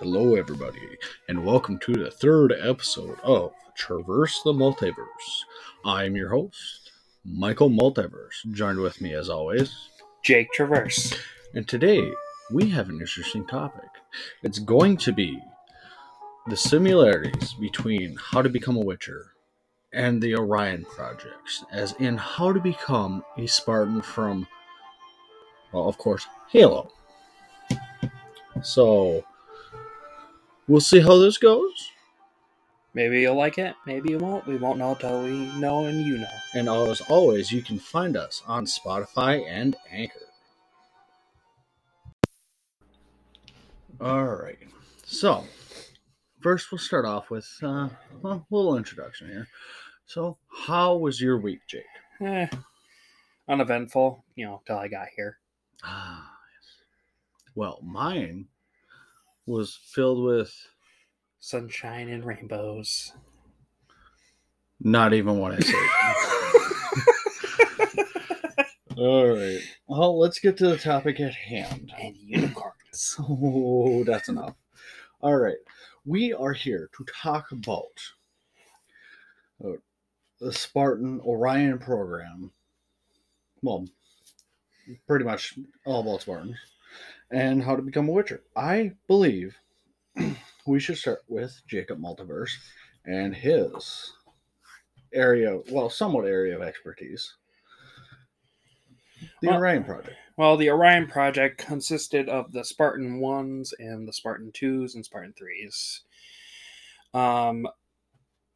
Hello, everybody, and welcome to the third episode of Traverse the Multiverse. I am your host, Michael Multiverse, joined with me as always. Jake Traverse. And today we have an interesting topic. It's going to be the similarities between How to Become a Witcher and the Orion projects, as in how to become a Spartan from, well, of course, Halo. So, we'll see how this goes. Maybe you'll like it, maybe you won't. We won't know till we know and you know. And as always, you can find us on Spotify and Anchor. All right. So, first we'll start off with uh, well, a little introduction here. So, how was your week, Jake? Eh, uneventful, you know, till I got here. Ah, yes. Well, mine was filled with Sunshine and rainbows. not even what I said. All right. Well, let's get to the topic at hand. and unicorns. Oh, that's enough. All right. We are here to talk about uh, the Spartan Orion program. Well, pretty much all about Spartans and how to become a Witcher. I believe we should start with Jacob Multiverse and his area, well, somewhat area of expertise. The Well- Orion Project. Well, the Orion project consisted of the Spartan 1s and the Spartan 2s and Spartan 3s. Um,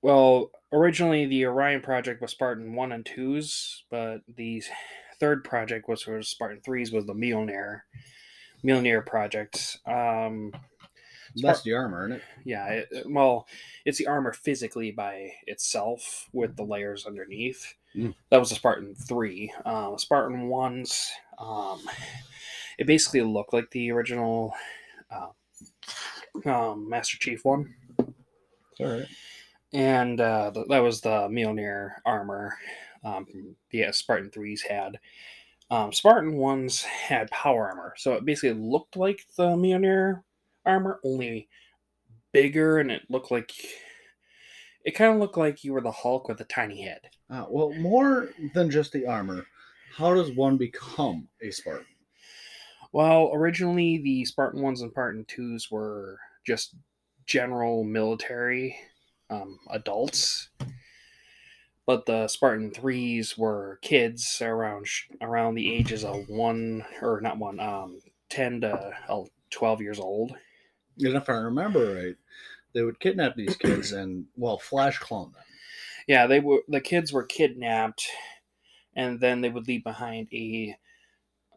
well, originally the Orion project was Spartan 1 and 2s, but the third project was for Spartan 3s was the Mjolnir, Mjolnir project. Um, That's the armor, isn't it? yeah, it, well, it's the armor physically by itself with the layers underneath. Mm. That was a Spartan 3. Um, Spartan 1s, um, it basically looked like the original uh, um, Master Chief one. All right. And uh, th- that was the Mjolnir armor um, the Spartan 3s had. Um, Spartan 1s had power armor. So it basically looked like the Mjolnir armor, only bigger, and it looked like. It kind of looked like you were the Hulk with a tiny head. Uh, well, more than just the armor, how does one become a Spartan? Well, originally the Spartan 1s and Spartan 2s were just general military um, adults. But the Spartan 3s were kids around around the ages of 1 or not 1 um 10 to uh, 12 years old. And if I remember right, they would kidnap these kids and, well, flash clone them. Yeah, they were the kids were kidnapped and then they would leave behind a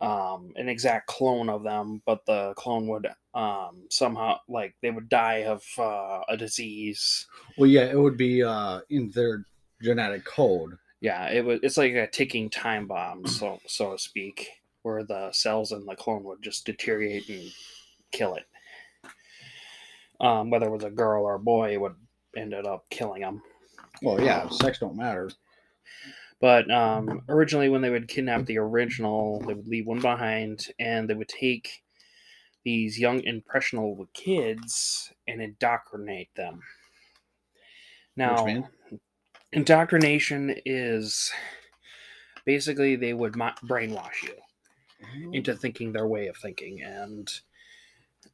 um an exact clone of them, but the clone would um somehow like they would die of uh, a disease. Well, yeah, it would be uh, in their genetic code. Yeah, it was it's like a ticking time bomb, so so to speak, where the cells in the clone would just deteriorate and kill it. Um, whether it was a girl or a boy, it would ended up killing them. Well, yeah, sex don't matter. But um, originally, when they would kidnap the original, they would leave one behind, and they would take these young impressionable kids and indoctrinate them. Now? Indoctrination is basically they would brainwash you into thinking their way of thinking and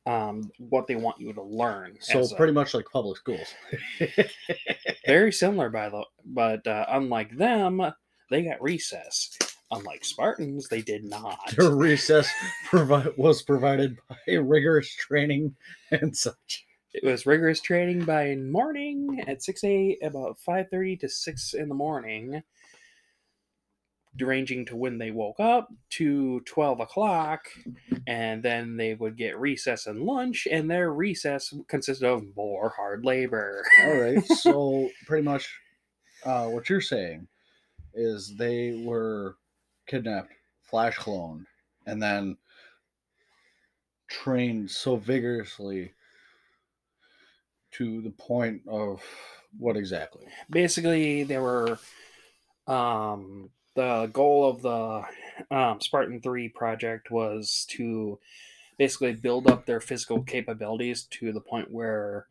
um, what they want you to learn. So as a- pretty much like public schools. very similar by the but uh, unlike them they got recess unlike spartans they did not Their recess provi- was provided by rigorous training and such. It was rigorous training by morning at 6 a about 5.30 to 6 in the morning ranging to when they woke up to 12 o'clock and then they would get recess and lunch and their recess consisted of more hard labor All right. So pretty much uh, what you're saying is they were kidnapped, flash cloned, and then trained so vigorously to the point of what exactly? basically they were um the goal of the um, spartan 3 project was to basically build up their physical capabilities to the point where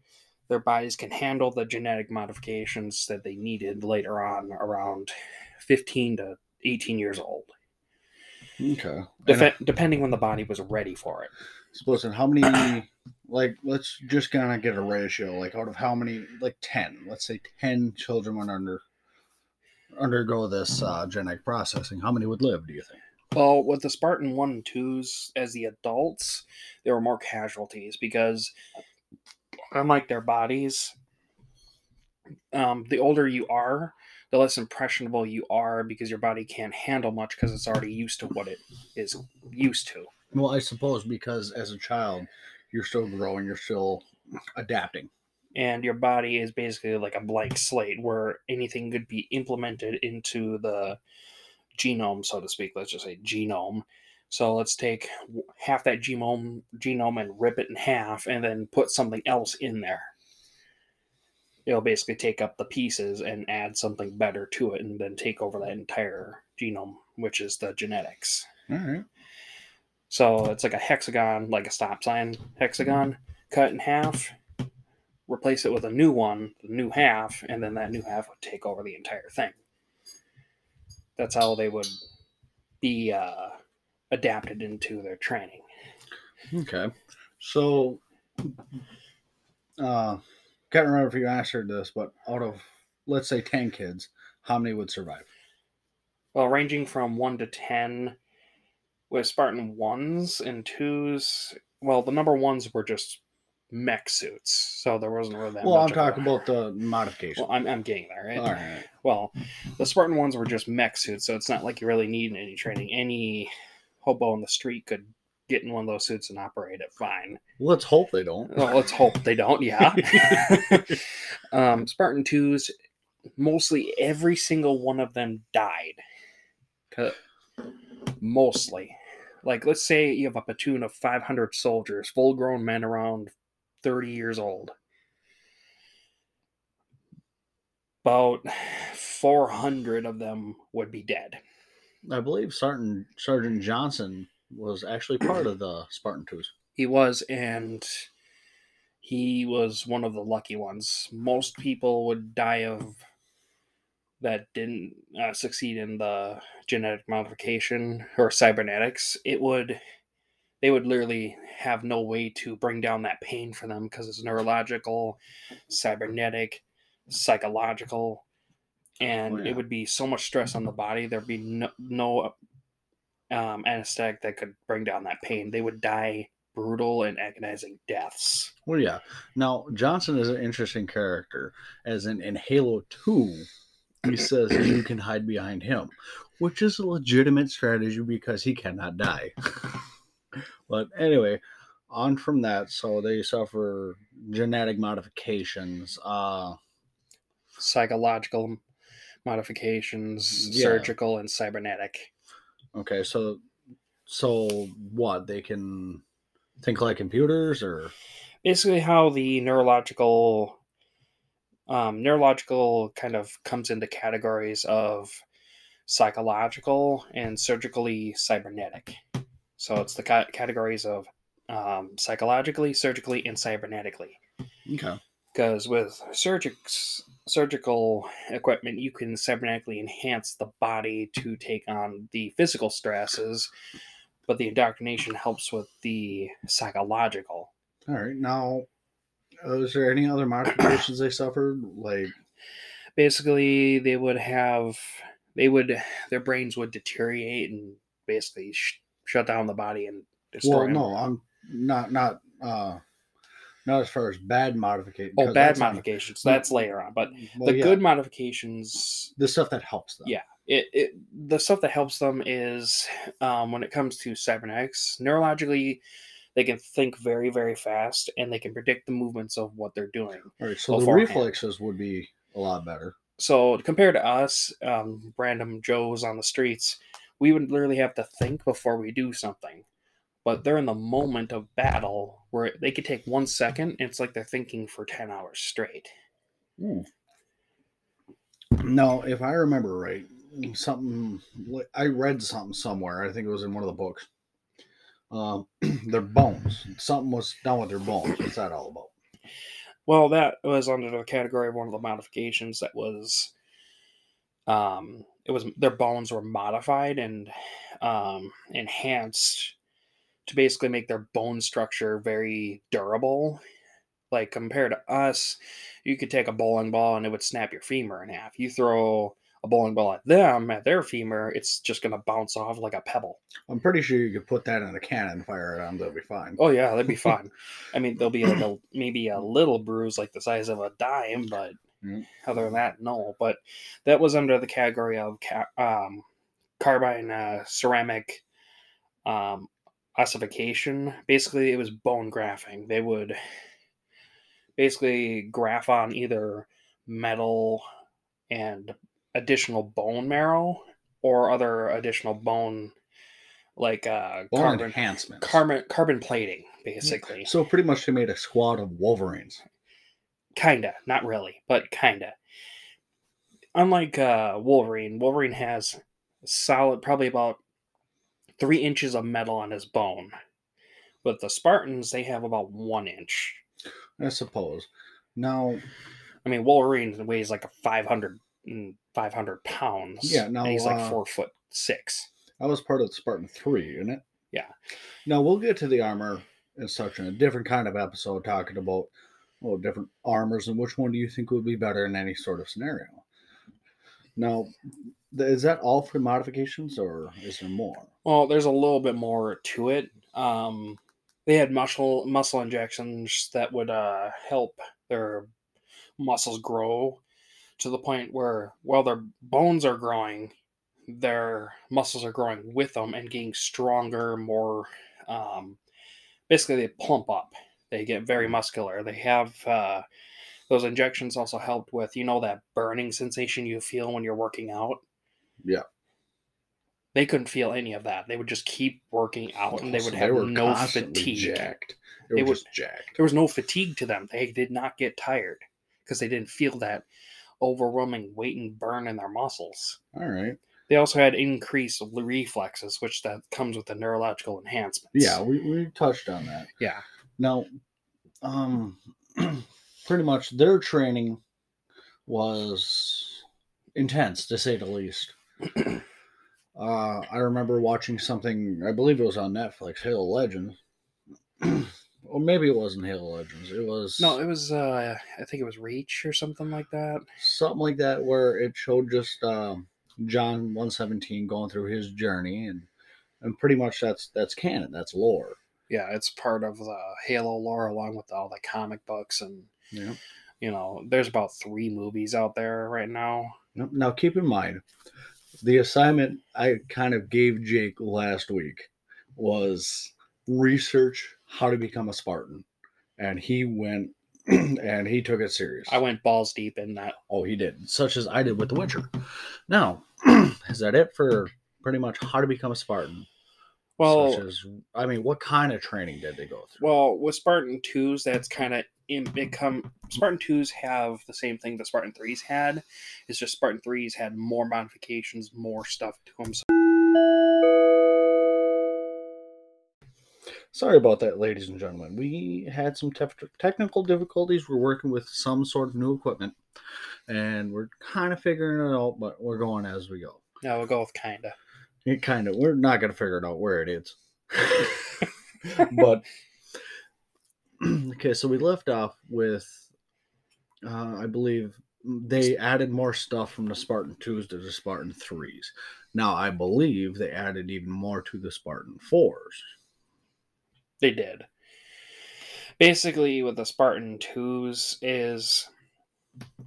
their bodies can handle the genetic modifications that they needed later on around 15 to 18 years old Okay. Def- depending when the body was ready for it So listen, how many? Like, let's just kind of get a ratio. Like, out of how many? Like ten. Let's say ten children went under undergo this uh, genetic processing. How many would live? Do you think? Well, with the Spartan 1 and 2s, as the adults, there were more casualties because, unlike their bodies, um, the older you are, the less impressionable you are because your body can't handle much because it's already used to what it is used to. Well, I suppose because as a child, you're still growing. You're still adapting. And your body is basically like a blank slate where anything could be implemented into the genome, so to speak. Let's just say genome. So let's take half that genome genome and rip it in half, and then put something else in there. It'll basically take up the pieces and add something better to it, and then take over that entire genome, which is the genetics. All right. So it's like a hexagon, like a stop sign hexagon, cut in half, replace it with a new one, the new half, and then that new half would take over the entire thing. That's how they would be uh, adapted into their training. Okay. So, uh, can't remember if you answered this, but out of let's say ten kids, how many would survive? Well, ranging from one to ten, with Spartan ones and twos. Well, the number ones were just mech suits, so there wasn't really that. Well, I'm talking about the modification. Well, I'm, I'm getting there, right? All right. Well, the Spartan ones were just mech suits, so it's not like you really need any training. Any hobo on the street could get in one of those suits and operate it fine. Let's hope they don't. Well, let's hope they don't. Yeah. um, Spartan twos, mostly every single one of them died. Mostly, like let's say you have a platoon of 500 soldiers, full-grown men around 30 years old. About 400 of them would be dead. I believe Sergeant Sergeant Johnson was actually part of the Spartan Twos. He was, and he was one of the lucky ones. Most people would die of that didn't uh, succeed in the genetic modification or cybernetics. It would, they would literally have no way to bring down that pain for them because it's neurological, cybernetic, psychological, and Oh, yeah. it would be so much stress on the body. There'd be no, no um, anesthetic that could bring down that pain. They would die brutal and agonizing deaths. Well, yeah. Now Johnson is an interesting character, as in in Halo Two, he says you can hide behind him, which is a legitimate strategy because he cannot die. but anyway, on from that, so they suffer genetic modifications. Uh, Psychological modifications, Yeah. surgical, and cybernetic. okay, so so what they can think like computers, or Basically, how the neurological um, neurological kind of comes into categories of psychological and surgically cybernetic. So it's the ca- categories of um, psychologically, surgically, and cybernetically. okay, because with surgics, surgical equipment, you can cybernetically enhance the body to take on the physical stresses, but the indoctrination helps with the psychological. all right. Now, uh, is there any other modifications they suffered? Like, Basically, they would have, they would, their brains would deteriorate and basically sh- shut down the body and destroy well, them. no, I'm not not uh not as far as bad modification. Oh, bad modifications. That's later on, but Well, the yeah, good modifications the stuff that helps them. Yeah. it, it the stuff that helps them is um, when it comes to cybernetics neurologically they can think very very fast and they can predict the movements of what they're doing All right, so the reflexes would be a lot better. so compared to us um, random joes on the streets we would literally have to think before we do something but they're in the moment of battle where they could take one second and it's like they're thinking for 10 hours straight No, if I remember right, something I read something somewhere. I think it was in one of the books um, their bones. Something was done with their bones. What's that all about? Well, that was under the category of one of the modifications that was, um, it was their bones were modified and um, enhanced to basically make their bone structure very durable. Like compared to us, you could take a bowling ball and it would snap your femur in half. You throw a bowling ball at them, at their femur, it's just going to bounce off like a pebble. I'm pretty sure you could put that in a cannon and fire it on. They'll be fine. Oh yeah, that'd be fine. I mean, there'll be like a maybe a little bruise like the size of a dime, but Mm. other than that, no. But that was under the category of ca- um, carbide uh, ceramic um, ossification. Basically, it was bone grafting. They would basically graft on either metal and additional bone marrow or other additional bone like uh Bone carbon enhancement carbon carbon plating basically. So pretty much they made a squad of Wolverines. kinda not really but kinda. Unlike uh wolverine wolverine has solid probably about three inches of metal on his bone. But the spartans they have about one inch. I suppose. Now, i mean wolverine weighs like a 500 mm, 500 pounds Yeah, now, and he's like uh, four foot six I was part of the Spartan 3, isn't it? Yeah. Now, we'll get to the armor and such in a different kind of episode talking about well, different armors and which one do you think would be better in any sort of scenario. Now, is that all for modifications or is there more? Well, there's a little bit more to it. Um, they had muscle muscle injections that would uh, help their muscles grow to the point where, while their bones are growing, their muscles are growing with them and getting stronger, more. Um, basically, they plump up. They get very muscular. They have uh, those injections also helped with you know that burning sensation you feel when you're working out Yeah. they couldn't feel any of that. They would just keep working out, and they would have no fatigue. Jacked. They, They were would- just jacked. There was no fatigue to them. They did not get tired because they didn't feel that overwhelming weight and burn in their muscles. All right. They also had increased reflexes, which that comes with the neurological enhancements. Yeah, we, we touched on that. yeah, Now, um, pretty much their training was intense, to say the least. uh, I remember watching something. I believe it was on Netflix, Halo Legends, or maybe it wasn't Halo Legends. It was no, it was. uh I think it was Reach or something like that. something like that, where it showed just um, John one seventeen going through his journey, and and pretty much that's that's canon. That's lore. Yeah, it's part of the Halo lore along with all the comic books and Yeah. you know, there's about three movies out there right now. Now- Now, keep in mind, the assignment I kind of gave Jake last week was research how to become a Spartan, and he went and he took it serious. I went balls deep in that. oh, he did, such as I did with The Witcher. Now, is that it for pretty much how to become a Spartan? Well, such as, I mean, what kind of training did they go through? Well, with Spartan twos, that's kind of in become Spartan twos have the same thing that Spartan threes had. It's just Spartan threes had more modifications, more stuff to them. So Sorry about that, ladies and gentlemen. We had some tef- technical difficulties. We're working with some sort of new equipment, and we're kind of figuring it out, but we're going as we go. Yeah, we'll go with kinda. It kind of, we're not going to figure it out where it is. but, okay, so we left off with, uh, I believe they added more stuff from the Spartan 2s to the Spartan 3s. Now, I believe they added even more to the Spartan 4s. They did. Basically, with the Spartan twos is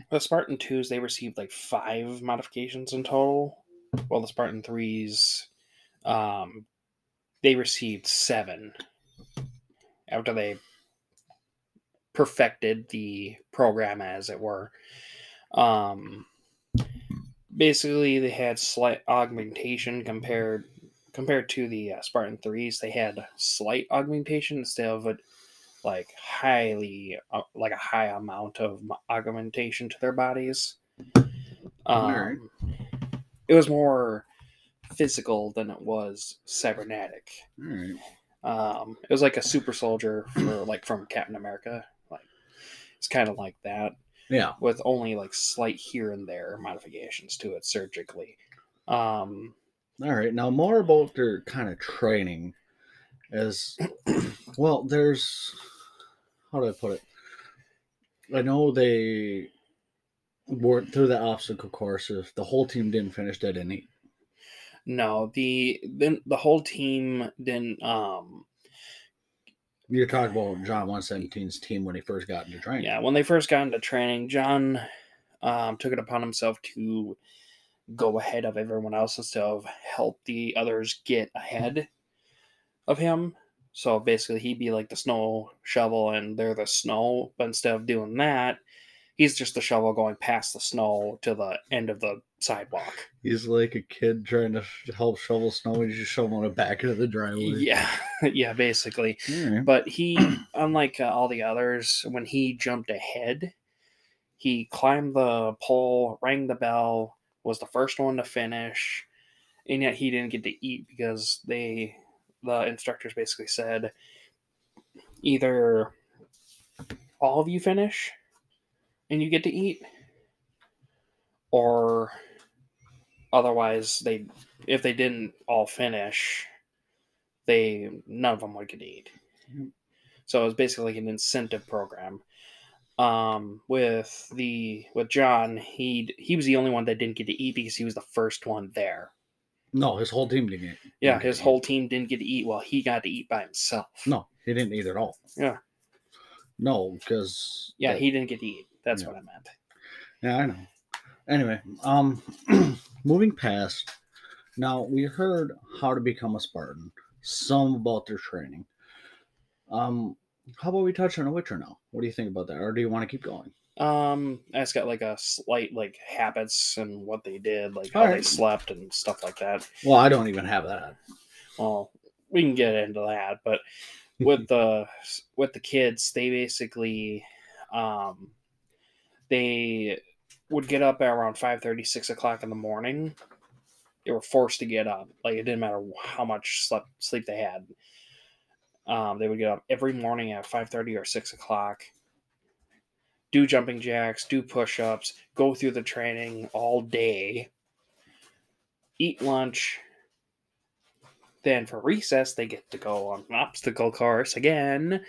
the Spartan twos they received like five modifications in total, while the Spartan threes, um, they received seven after they perfected the program, as it were. Um, basically, they had slight augmentation compared compared to the uh, Spartan threes, they had slight augmentation instead of a, like highly uh, like a high amount of augmentation to their bodies. Um. It was more physical than it was cybernetic. All right. Um, it was like a super soldier for like from Captain America. Like it's kind of like that Yeah. with only like slight here and there modifications to it surgically. Um, All right. Now more about their kind of training as well, there's how do I put it? I know they worked through the obstacle course. If the whole team didn't finish, they didn't eat. no, the then the whole team didn't. Um, You're talking about John 117's team when he first got into training. yeah, when they first got into training, John um, took it upon himself to go ahead of everyone else instead of help the others get ahead of him. So basically, he'd be like the snow shovel, and they're the snow. But instead of doing that, he's just the shovel going past the snow to the end of the sidewalk. He's like a kid trying to help shovel snow and he's just shoveling it back into the driveway. Yeah, yeah, basically. Right. But he, unlike uh, all the others, when he jumped ahead, he climbed the pole, rang the bell, was the first one to finish, and yet he didn't get to eat because they, the instructors basically said, either all of you finish and you get to eat, or otherwise they, if they didn't all finish, they none of them would get to eat. Mm-hmm. So it was basically like an incentive program. Um, with the with John, he he was the only one that didn't get to eat because he was the first one there. No, his whole team didn't eat. Yeah, his whole team didn't get to eat while he got to eat by himself. No, he didn't eat at all. Yeah. No, because Yeah, he didn't get to eat. That's Yeah. what I meant. Yeah, I know. Anyway, um, moving past. Now we heard how to become a Spartan, some about their training. Um, how about we touch on a Witcher now? What do you think about that, or do you want to keep going? Um, I just got like a slight like habits and what they did, like how they slept and stuff like that. Well, I don't even have that. well we can get into that but with the with the kids they basically um they would get up at around 5 6 o'clock in the morning they were forced to get up like it didn't matter how much sleep sleep they had um, they would get up every morning at 5.30 or 6 o'clock do jumping jacks do push-ups go through the training all day eat lunch then for recess, they get to go on an obstacle course again.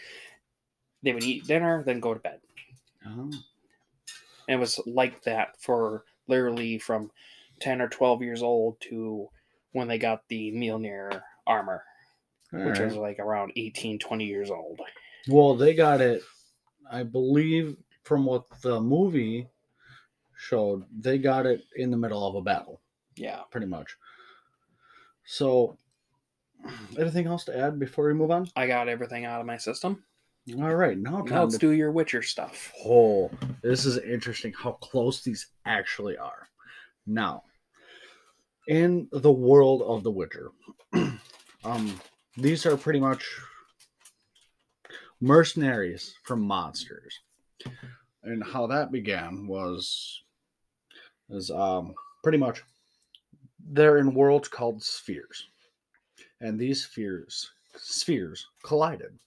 They would eat dinner, then go to bed. Oh, And it was like that for literally from 10 or 12 years old to when they got the Mjolnir armor, which alright. was like around 18, 20 years old. Well, they got it. I believe from what the movie showed, they got it in the middle of a battle. Yeah. pretty much. So, anything else to add before we move on? I got everything out of my system. All right, now Now let's to do your Witcher stuff. Oh, this is interesting how close these actually are. Now, in the world of The Witcher, um, these are pretty much mercenaries from monsters. And how that began was is um pretty much they're in worlds called spheres. And these spheres spheres collided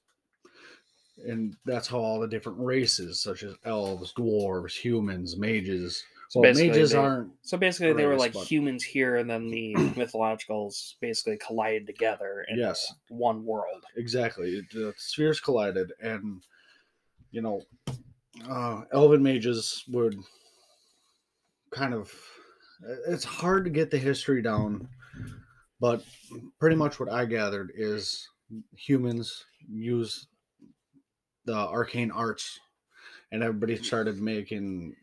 and that's how all the different races, such as elves, dwarves, humans, mages. So well, mages they- aren't. So basically, they were like but- humans here, and then the mythologicals basically collided together in Yes. one world. Exactly, the spheres collided, and you know, uh, elven mages would kind of. It's hard to get the history down, but pretty much what I gathered is humans use the arcane arts, and everybody started making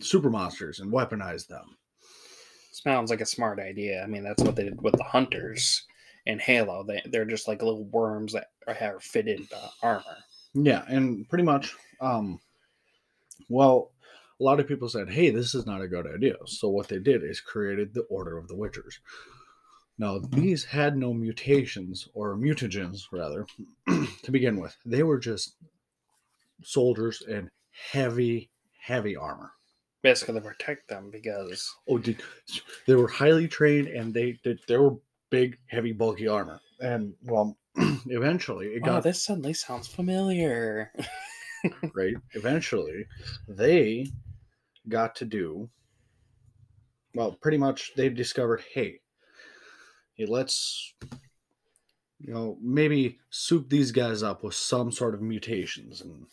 super monsters and weaponize them. Sounds like a smart idea. I mean, that's what they did with the hunters in Halo. They they're just like little worms that are have fitted uh, armor. Yeah, and pretty much, um, well, a lot of people said, "Hey, this is not a good idea." So what they did is created the Order of the Witchers. Now these had no mutations or mutagens, rather, to begin with. They were just soldiers in heavy, heavy armor. Basically, protect them because Oh, did they were highly trained and they did they were big, heavy, bulky armor. And well, eventually it Oh, got this suddenly sounds familiar. right. Eventually, they got to do well. Pretty much, they discovered, hey, hey, let's you know maybe soup these guys up with some sort of mutations and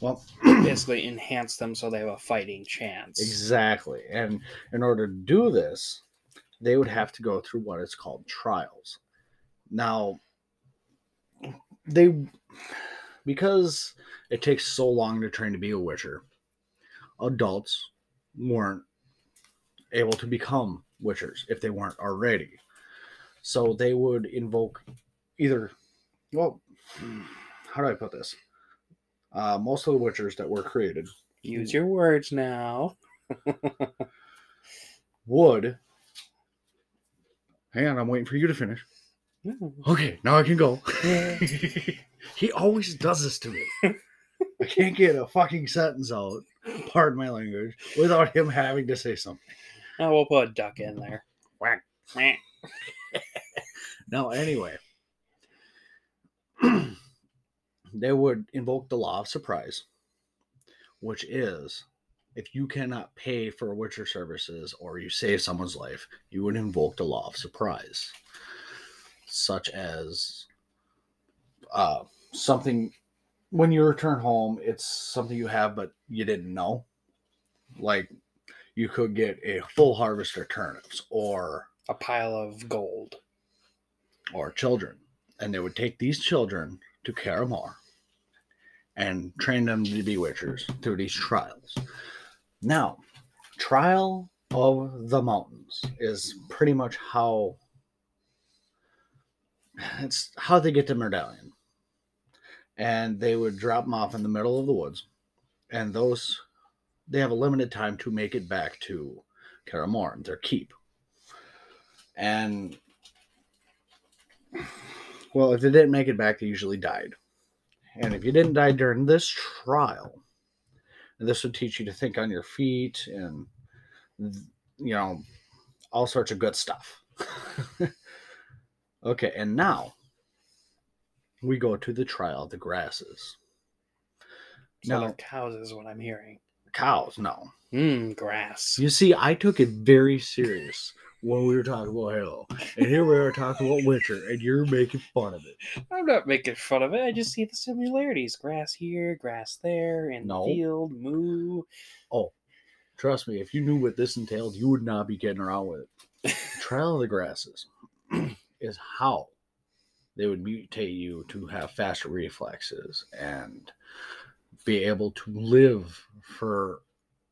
well Basically, enhance them so they have a fighting chance. Exactly. And in order to do this, they would have to go through what is called trials. Now, they, because it takes so long to train to be a Witcher, adults weren't able to become Witchers if they weren't already. So they would invoke either, well, how do I put this? Uh, most of the Witchers that were created Use your words now. would. Hang on, I'm waiting for you to finish. No. Okay, now I can go. he always does this to me. I can't get a fucking sentence out, pardon my language, without him having to say something. Oh, we'll put a duck in there. Whack. Meh. Now, anyway, they would invoke the law of surprise, which is if you cannot pay for Witcher services or you save someone's life, you would invoke the law of surprise, such as uh, something when you return home, it's something you have but you didn't know. Like you could get a full harvest of turnips or A pile of gold. or children, and they would take these children to Kaer Morhen and train them to be witchers through these trials. Now, Trial of the Mountains is pretty much how it's how they get to Medallion. And they would drop them off in the middle of the woods, and those they have a limited time to make it back to Kaer Morhen, their keep. And well, if they didn't make it back, they usually died. And if you didn't die during this trial, this would teach you to think on your feet and, you know, all sorts of good stuff. okay, and now we go to the trial of the grasses. So No. cows is what I'm hearing. Cows, no. Mmm, grass. You see, I took it very serious when we were talking about Halo. And here we are talking about Witcher, and you're making fun of it. I'm not making fun of it. I just see the similarities. Grass here, grass there, and No. the field, moo. Oh, trust me, if you knew what this entailed, you would not be getting around with it. Trial of the Grasses is how they would mutate you to have faster reflexes and be able to live for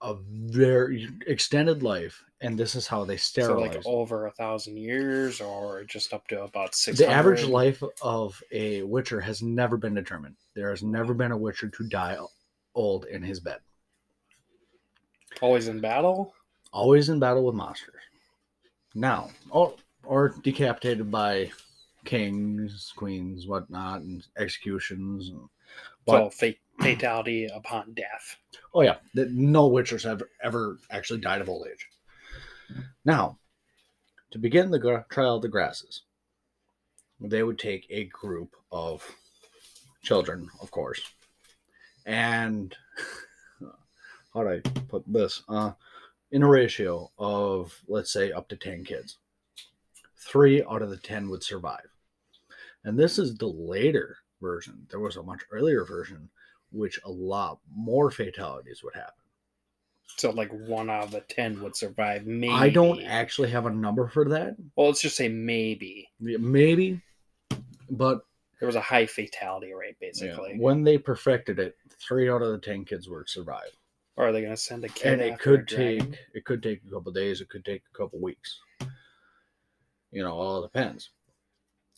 a very extended life. And this is how they So sterilize. like over a thousand years, or just up to about six. the average life of a Witcher has never been determined. There has never hmm. been a Witcher to die old in his bed. Always in battle. always in battle with monsters. Now, or or decapitated by kings, queens, whatnot, and executions. And, So fate, fatality upon death. oh yeah, no witchers have ever actually died of old age. Now, to begin the gra- trial of the grasses, they would take a group of children, of course, and how do I put this? Uh, in a ratio of let's say up to 10 kids. Three out of the 10 would survive. And this is the later version. There was a much earlier version which a lot more fatalities would happen So like one out of the ten would survive. Maybe. i don't actually have a number for that Well, let's just say maybe maybe but there was a high fatality rate, yeah, basically. when they perfected it three out of the 10 kids would survive Or are they going to send a kid? and it could take it could take a couple days it could take a couple weeks you know all depends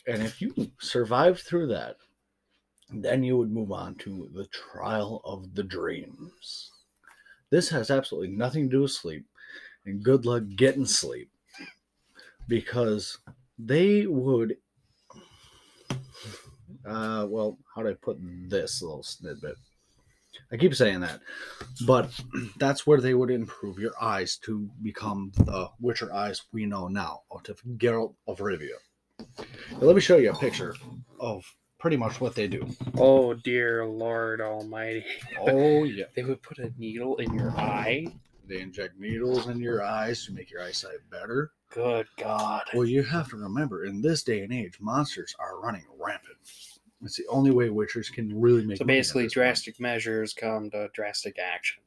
and if you survive through that then you would move on to the trial of the dreams this has absolutely nothing to do with sleep and good luck getting sleep because they would uh well how do i put this little snippet I keep saying that, but that's where they would improve your eyes to become the Witcher eyes we know now, out of Geralt of Rivia. Now, let me show you a picture of pretty much what they do. Oh dear Lord Almighty! Oh yeah, They would put a needle in your eye. they inject needles in your eyes to make your eyesight better. Good God! Well, you have to remember, in this day and age, monsters are running rampant. It's the only way Witchers can really make. So basically, this point. drastic measures come to drastic action.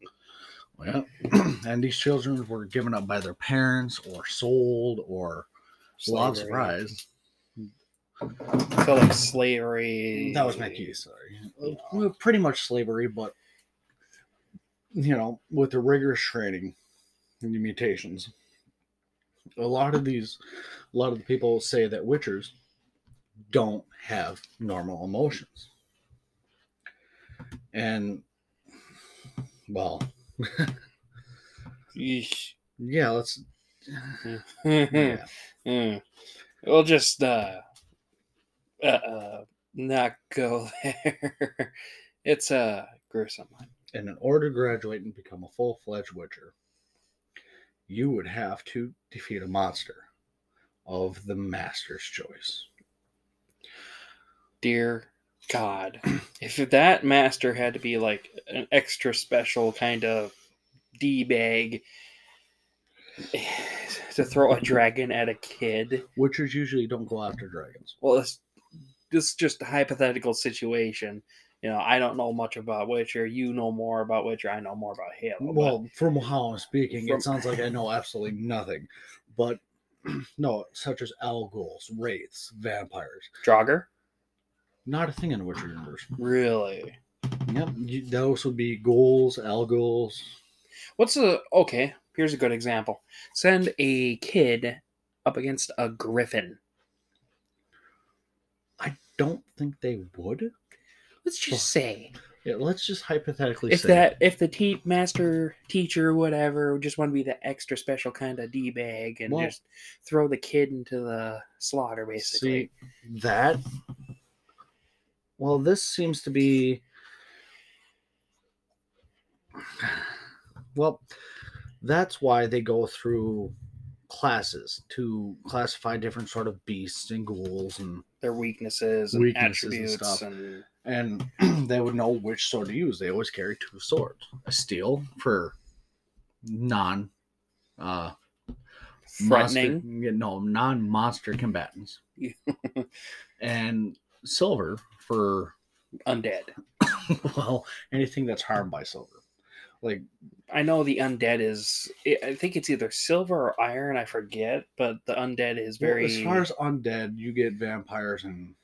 Yeah. and these children were given up by their parents or sold or Slavery. surprise. So like slavery. That was my key, sorry. Well, pretty much slavery, but you know, with the rigorous training and the mutations. A lot of these a lot of the people say that witchers don't have normal emotions. And well, yeah, let's Hmm. yeah. We'll just uh, uh, uh, not go there. it's a uh, gruesome one. And in order to graduate and become a full fledged Witcher, you would have to defeat a monster of the Master's choice. Dear God, if that master had to be like an extra special kind of d bag to throw a dragon at a kid, Witchers usually don't go after dragons. well, this this is just a hypothetical situation. You know, I don't know much about Witcher. You know more about Witcher. I know more about Halo. Well, from how I'm speaking, From- it sounds like I know absolutely nothing. But no, such as Alghouls, Wraiths, Vampires. Draugr, Not a thing in the Witcher universe. really? Yep, those would be ghouls, Alghouls. What's a okay? Here's a good example. Send a kid up against a griffin. I don't think they would. Let's just say Yeah, let's just hypothetically if say that if the te- master teacher whatever just want to be the extra special kind of d bag and Well- just throw the kid into the slaughter basically. See that? Well, this seems to be. Well, that's why they go through classes to classify different sort of beasts and ghouls, and Their weaknesses and Weaknesses and attributes stuff. and and they would know which sword to use. They always carry two swords: a steel for non. Uh, threatening. Monster, no, non-monster combatants, and silver for undead. well anything that's harmed by silver. Like I know the undead is. I think it's either silver or iron. I forget, but the undead is well, very. as far as undead, you get vampires and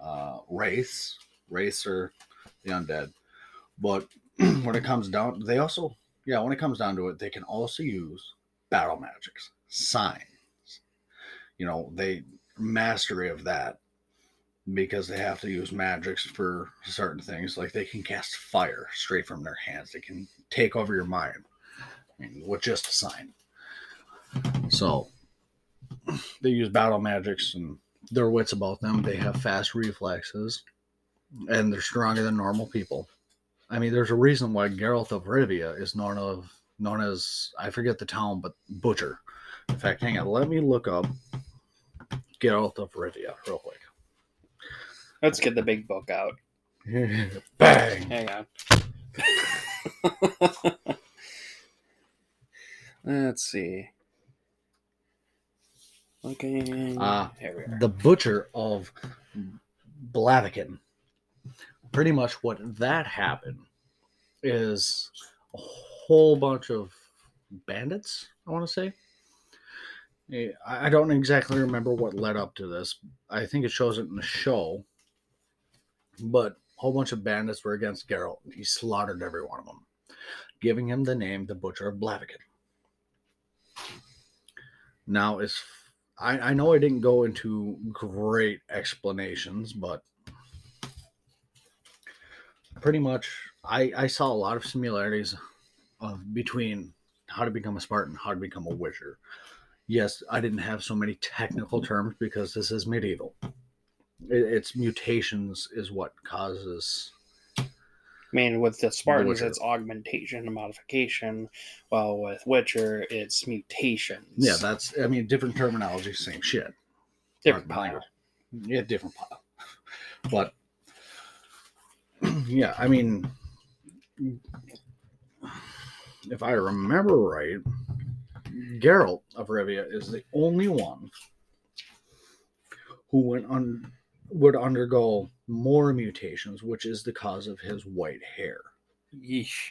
uh. Wraiths are the undead, but when it comes down, they also yeah. When it comes down to it, they can also use battle magics, signs. You know, they mastery of that because they have to use magics for certain things. Like they can cast fire straight from their hands. They can take over your mind with just a sign. So they use battle magics and their wits about them. They have fast reflexes and they're stronger than normal people. I mean, there's a reason why Geralt of Rivia is known of known as I forget the town, but Butcher. In fact, hang on, let me look up Geralt of Rivia real quick. Let's get the big book out. Bang! Hang on. Let's see. Okay. Ah, here we are. the butcher of Blaviken. Pretty much what that happened is a whole bunch of bandits, I want to say. Eh, I I don't exactly remember what led up to this. I think it shows it in the show. But a whole bunch of bandits were against Geralt. He slaughtered every one of them, giving him the name the Butcher of Blaviken. Now, as I, I know I didn't go into great explanations, but pretty much I, I saw a lot of similarities of between how to become a Spartan, how to become a witcher. Yes, I didn't have so many technical terms because this is medieval. It, it's mutations is what causes I mean, with the Spartans, it's augmentation and modification, while with Witcher, it's mutations. Yeah, that's I mean different terminology, same shit. different pile. Yeah, different pile. But yeah, I mean, if I remember right, Geralt of Rivia is the only one who went on would undergo more mutations, which is the cause of his white hair. Yeesh.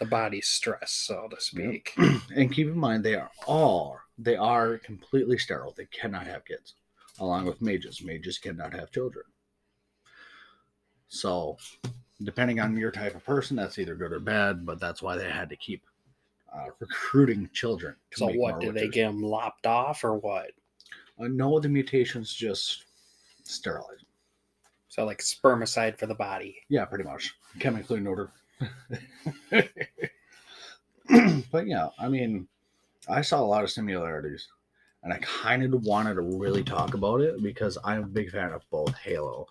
The body's stress, so to speak. And keep in mind, they are all they are completely sterile. They cannot have kids, along with mages. Mages cannot have children. So, depending on your type of person, that's either good or bad. But that's why they had to keep uh, recruiting children. To So what more did they get them lopped off or what? Uh, no, the mutations just sterilize. them. So like spermicide for the body. Yeah, pretty much chemically neuter. but yeah, I mean, I saw a lot of similarities, and I kind of wanted to really talk about it because I'm a big fan of both Halo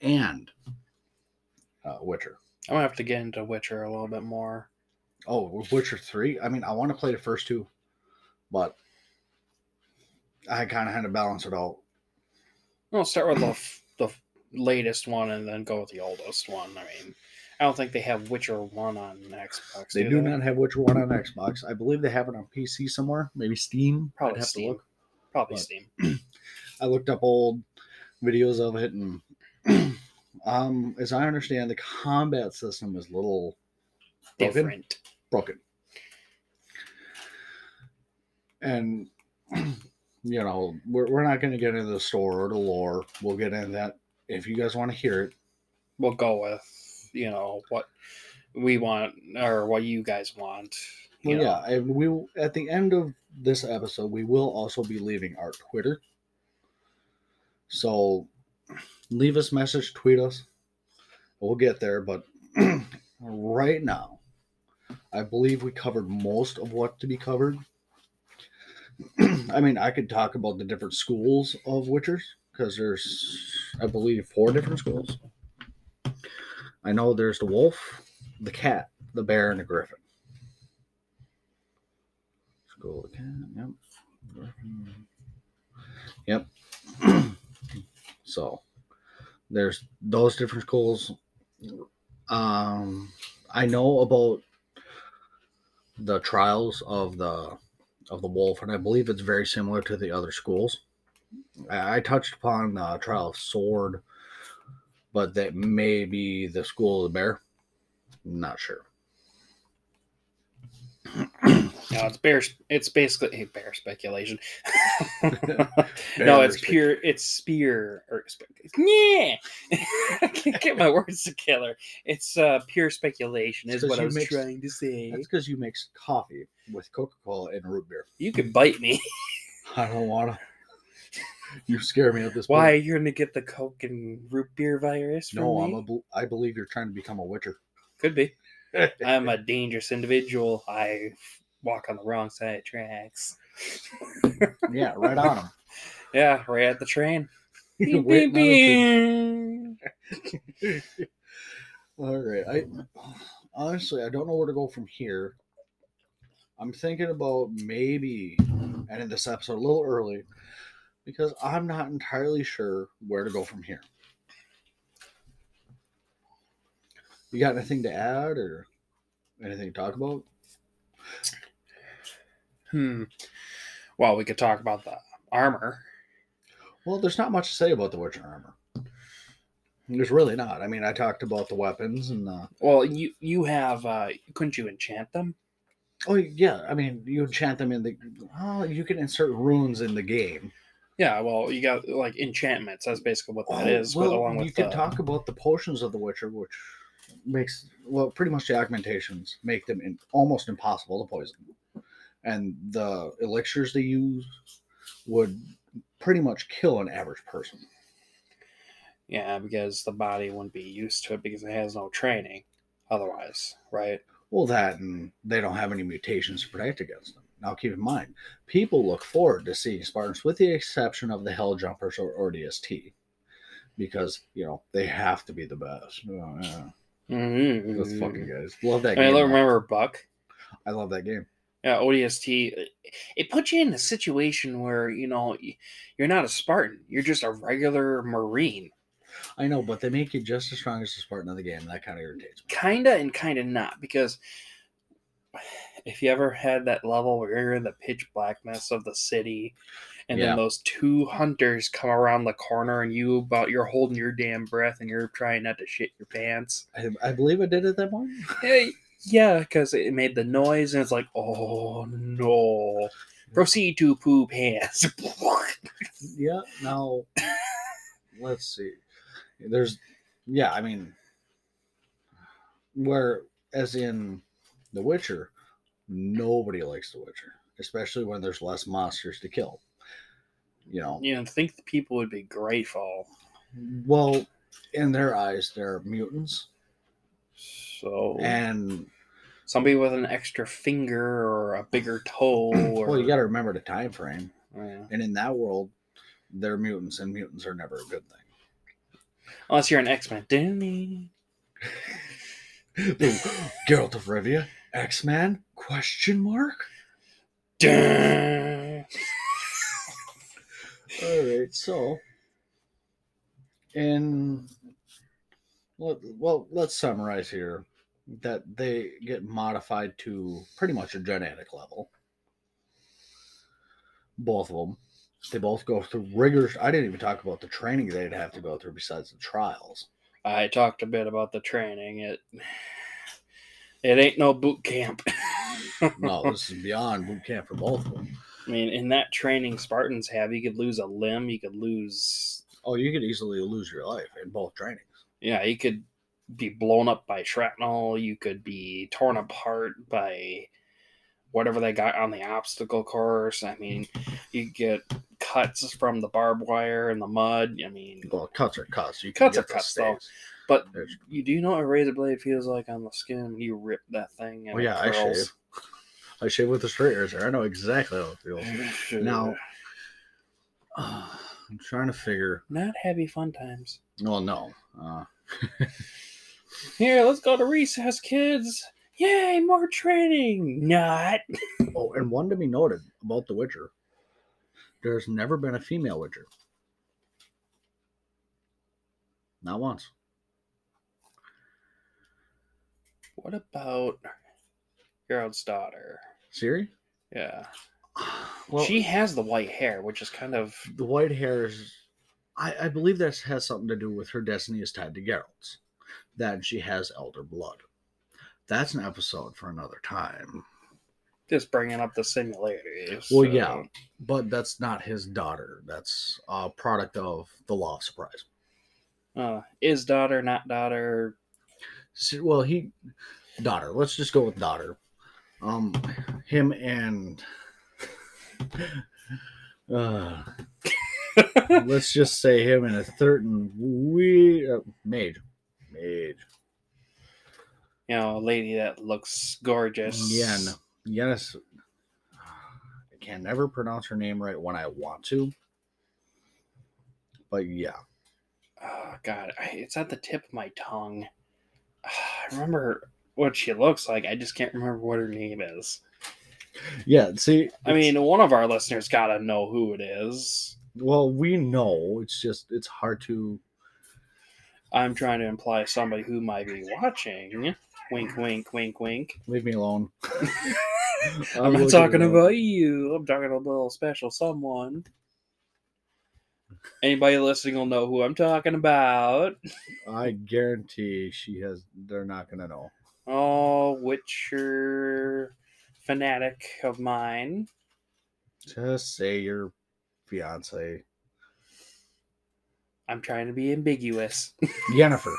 and uh, Witcher. I'm gonna have to get into Witcher a little bit more. Oh, Witcher Three. I mean, I want to play the first two, but I kind of had to balance it out. I'll start with the f- the latest one and then go with the oldest one. I mean, I don't think they have Witcher one on Xbox. They do not have Witcher One on Xbox. I believe they have it on PC somewhere, maybe Steam. I'd Probably have to Steam. look. Probably but- Steam. I looked up old videos of it, and um, as I understand, the combat system is a little broken. Different. broken. And you know, we're we're not going to get into the store or the lore. We'll get into that if you guys want to hear it. We'll go with you know what we want or what you guys want. you Well, know. yeah, and we will- at the end of this episode, we will also be leaving our Twitter. So leave us message, tweet us. We'll get there, but right now, I believe we covered most of what to be covered. I mean, I could talk about the different schools of Witchers because there's, I believe, four different schools. I know there's the wolf, the cat, the bear, and the griffin. School of the cat. Yep. Griffin. Yep. so there's those different schools. Um, I know about the trials of the of the wolf, and I believe it's very similar to the other schools. I, I touched upon the trial of sword, but that may be the school of the bear. I'm Not sure. No, it's bear. It's basically hey, bear speculation. no, it's pure. It's spear or yeah. I can't get my words together. It's uh, pure speculation, It's is what I was mix- trying to say. That's because you mix coffee with Coca Cola and root beer. You could bite me. I don't want to. You scare me at this Why point. you're gonna get the coke and root beer virus? No, me? I'm a. I believe you're trying to become a witcher. Could be. I'm a dangerous individual. I walk on the wrong side of tracks. yeah, right on him. Yeah, right at the train. Beep, beep, beep. All right. I honestly, I don't know where to go from here. I'm thinking about maybe ending this episode a little early because I'm not entirely sure where to go from here. You got anything to add or anything to talk about? Hmm. Well, we could talk about the armor. Well, there's not much to say about the Witcher armor. There's really not. I mean, I talked about the weapons and the. Well, you you have uh couldn't you enchant them? Oh yeah, I mean, you enchant them in the. Oh, you can insert runes in the game. Yeah, well, you got like enchantments. That's basically what that Oh, is. well, along with you could the- talk about the potions of the Witcher, which makes well, pretty much the augmentations make them in, almost impossible to poison, and the elixirs they use would pretty much kill an average person. Yeah, because the body wouldn't be used to it because it has no training otherwise, right? Well, that and they don't have any mutations to protect against them. Now, keep in mind, people look forward to seeing Spartans, with the exception of the Hell Jumpers or, or DST, because you know they have to be the best. Uh, yeah. Mm-hmm. Those fucking guys. Love that I game. don't remember Buck. I love that game. Yeah, ODST. It puts you in a situation where you know you're not a Spartan. You're just a regular Marine. I know, but they make you just as strong as the Spartan of the game. That kind of irritates me. Kinda and kinda not because if you ever had that level where you're in the pitch blackness of the city, and Yeah. then those two hunters come around the corner and you about you're holding your damn breath and you're trying not to shit your pants. I, I believe I did it that one. Yeah, because it made the noise and it's like, oh no. Proceed to poo pants. Yeah. Now, let's see. There's, yeah. I mean, where as in The Witcher, nobody likes The Witcher, especially when there's less monsters to kill. You know. you know, think the people would be grateful. Well, in their eyes, they're mutants, So and somebody with an extra finger or a bigger toe or well, you got to remember the time frame. Oh, yeah. And in that world, they're mutants, and mutants are never a good thing. unless you're an X-Men. Disney. Geralt of Rivia, X Man? Question mark. Dun. All right, so, in well, well, let's summarize here that they get modified to pretty much a genetic level. Both of them. They both go through rigorous. I didn't even talk about the training they'd have to go through besides the trials. I talked a bit about the training. It it ain't no boot camp. No, this is beyond boot camp for both of them. I mean, in that training Spartans have, you could lose a limb, you could lose Oh, you could easily lose your life in both trainings. yeah, you could be blown up by shrapnel, you could be torn apart by whatever they got on the obstacle course. I mean, you get cuts from the barbed wire and the mud. I mean, Well, cuts are cuts. You Cuts are cuts, though. but There's- you do know what a razor blade feels like on the skin when you rip that thing and Oh yeah, it I shave. I shave with a straight razor. I know exactly how it feels. Now- I'm trying to figure. not happy fun times. Well, no. Uh, Here, let's go to recess, kids. Yay, more training. Not. oh, and one to be noted about The Witcher. There's never been a female Witcher. Not once. What about Geralt's daughter? Ciri? Yeah. Well, she has the white hair, which is kind of the white hairs. I, I believe that has something to do with her destiny is tied to Geralt's. That she has elder blood. That's an episode for another time. just bringing up the similarities. Well, so- yeah, but that's not his daughter. That's a product of the law of surprise. Uh, is daughter, not daughter. Well, he daughter. Let's just go with daughter. Um, him and uh, let's just say him and a certain we uh, mage, mage. You know, a lady that looks gorgeous. Yen. Yes. I can never pronounce her name right when I want to. But yeah. Oh, God, I, it's at the tip of my tongue. I remember what she looks like. I just can't remember what her name is. Yeah, see I mean, one of our listeners got to know who it is. well, we know. It's just it's hard to I'm trying to imply somebody who might be watching. Wink, wink, wink, wink. leave me alone. I'm not talking about you. I'm talking about a special someone. Anybody listening will know who I'm talking about. I guarantee she has they're not gonna know. Oh, Witcher fanatic of mine. Just say your fiance. I'm trying to be ambiguous. Yennefer.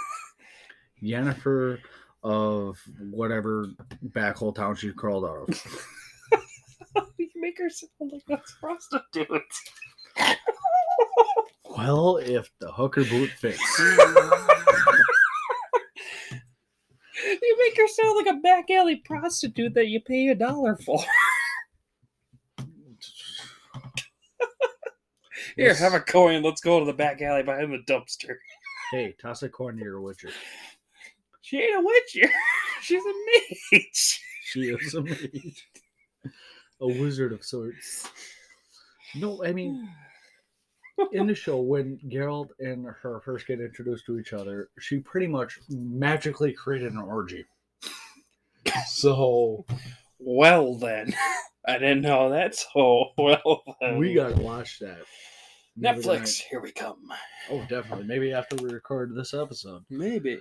Yennefer of whatever backhole town she crawled out of. you make her sound like a prostitute. Well, if the hooker boot fits. you make her sound like a back alley prostitute that you pay a dollar for. Here, have a coin. Let's go to the back alley behind the dumpster. Hey, toss a coin to your witcher. She She ain't a witcher. She's a mage. She is a mage. A wizard of sorts. No, I mean, in the show, when Geralt and her first get introduced to each other, she pretty much magically created an orgy. So Well then, I didn't know that. So well then. we gotta watch that. Maybe Netflix. Here we come. Oh, definitely. Maybe after we record this episode. Maybe.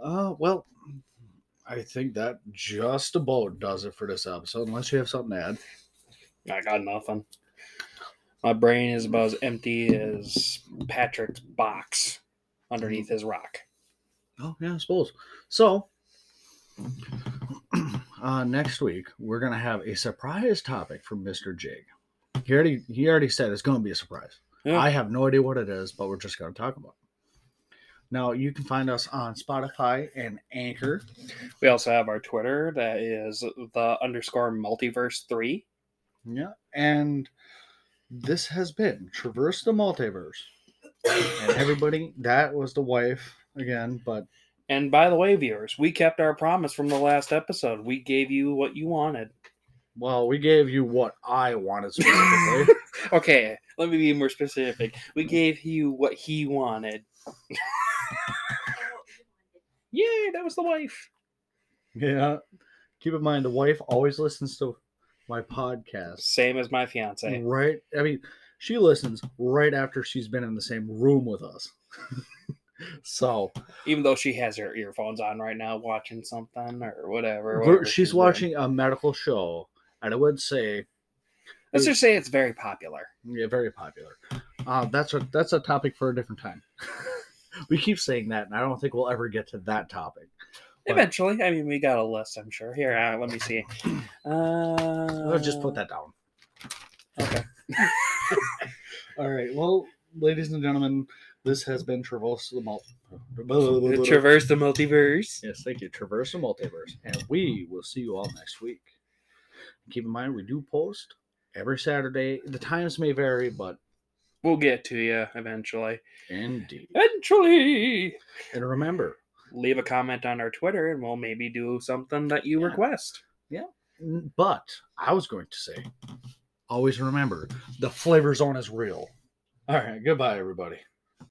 Uh, well, I think that just about does it for this episode. Unless you have something to add. I got nothing. My brain is about as empty as Patrick's box underneath his rock. Oh yeah, I suppose. So uh, next week we're gonna have a surprise topic from Mr. Jig. He already he already said it's gonna be a surprise. Yeah. I have no idea what it is, but we're just gonna talk about. it. Now you can find us on Spotify and Anchor. We also have our Twitter that is the underscore multiverse three. Yeah, and this has been Traverse the Multiverse. And everybody, that was the wife again, but And by the way, viewers, we kept our promise from the last episode. We gave you what you wanted. well, we gave you what I wanted specifically. Okay, let me be more specific. We gave you what he wanted. Yay, that was the wife. Yeah. Keep in mind, the wife always listens to my podcast. Same as my fiance. Right. I mean, she listens right after she's been in the same room with us. so Even though she has her earphones on right now, watching something or whatever. whatever she's doing. watching a medical show, and I would say, Let's just say it's very popular. yeah, very popular. Uh, that's a that's a topic for a different time. we keep saying that, and I don't think we'll ever get to that topic. But- Eventually, I mean, we got a list. I'm sure. Here, uh, let me see. Uh, I'll just put that down. Okay. All right. Well, ladies and gentlemen, this has been Traverse the Mul- Traverse the multiverse. Yes, thank you. Traverse the Multiverse. And we will see you all next week. Keep in mind, we do post every Saturday. The times may vary, but We'll get to you eventually. indeed. Eventually. And remember, Leave a comment on our Twitter, and we'll maybe do something that you Yeah. request. Yeah. but I was going to say, always remember, the flavor zone is real. All right. Goodbye, everybody.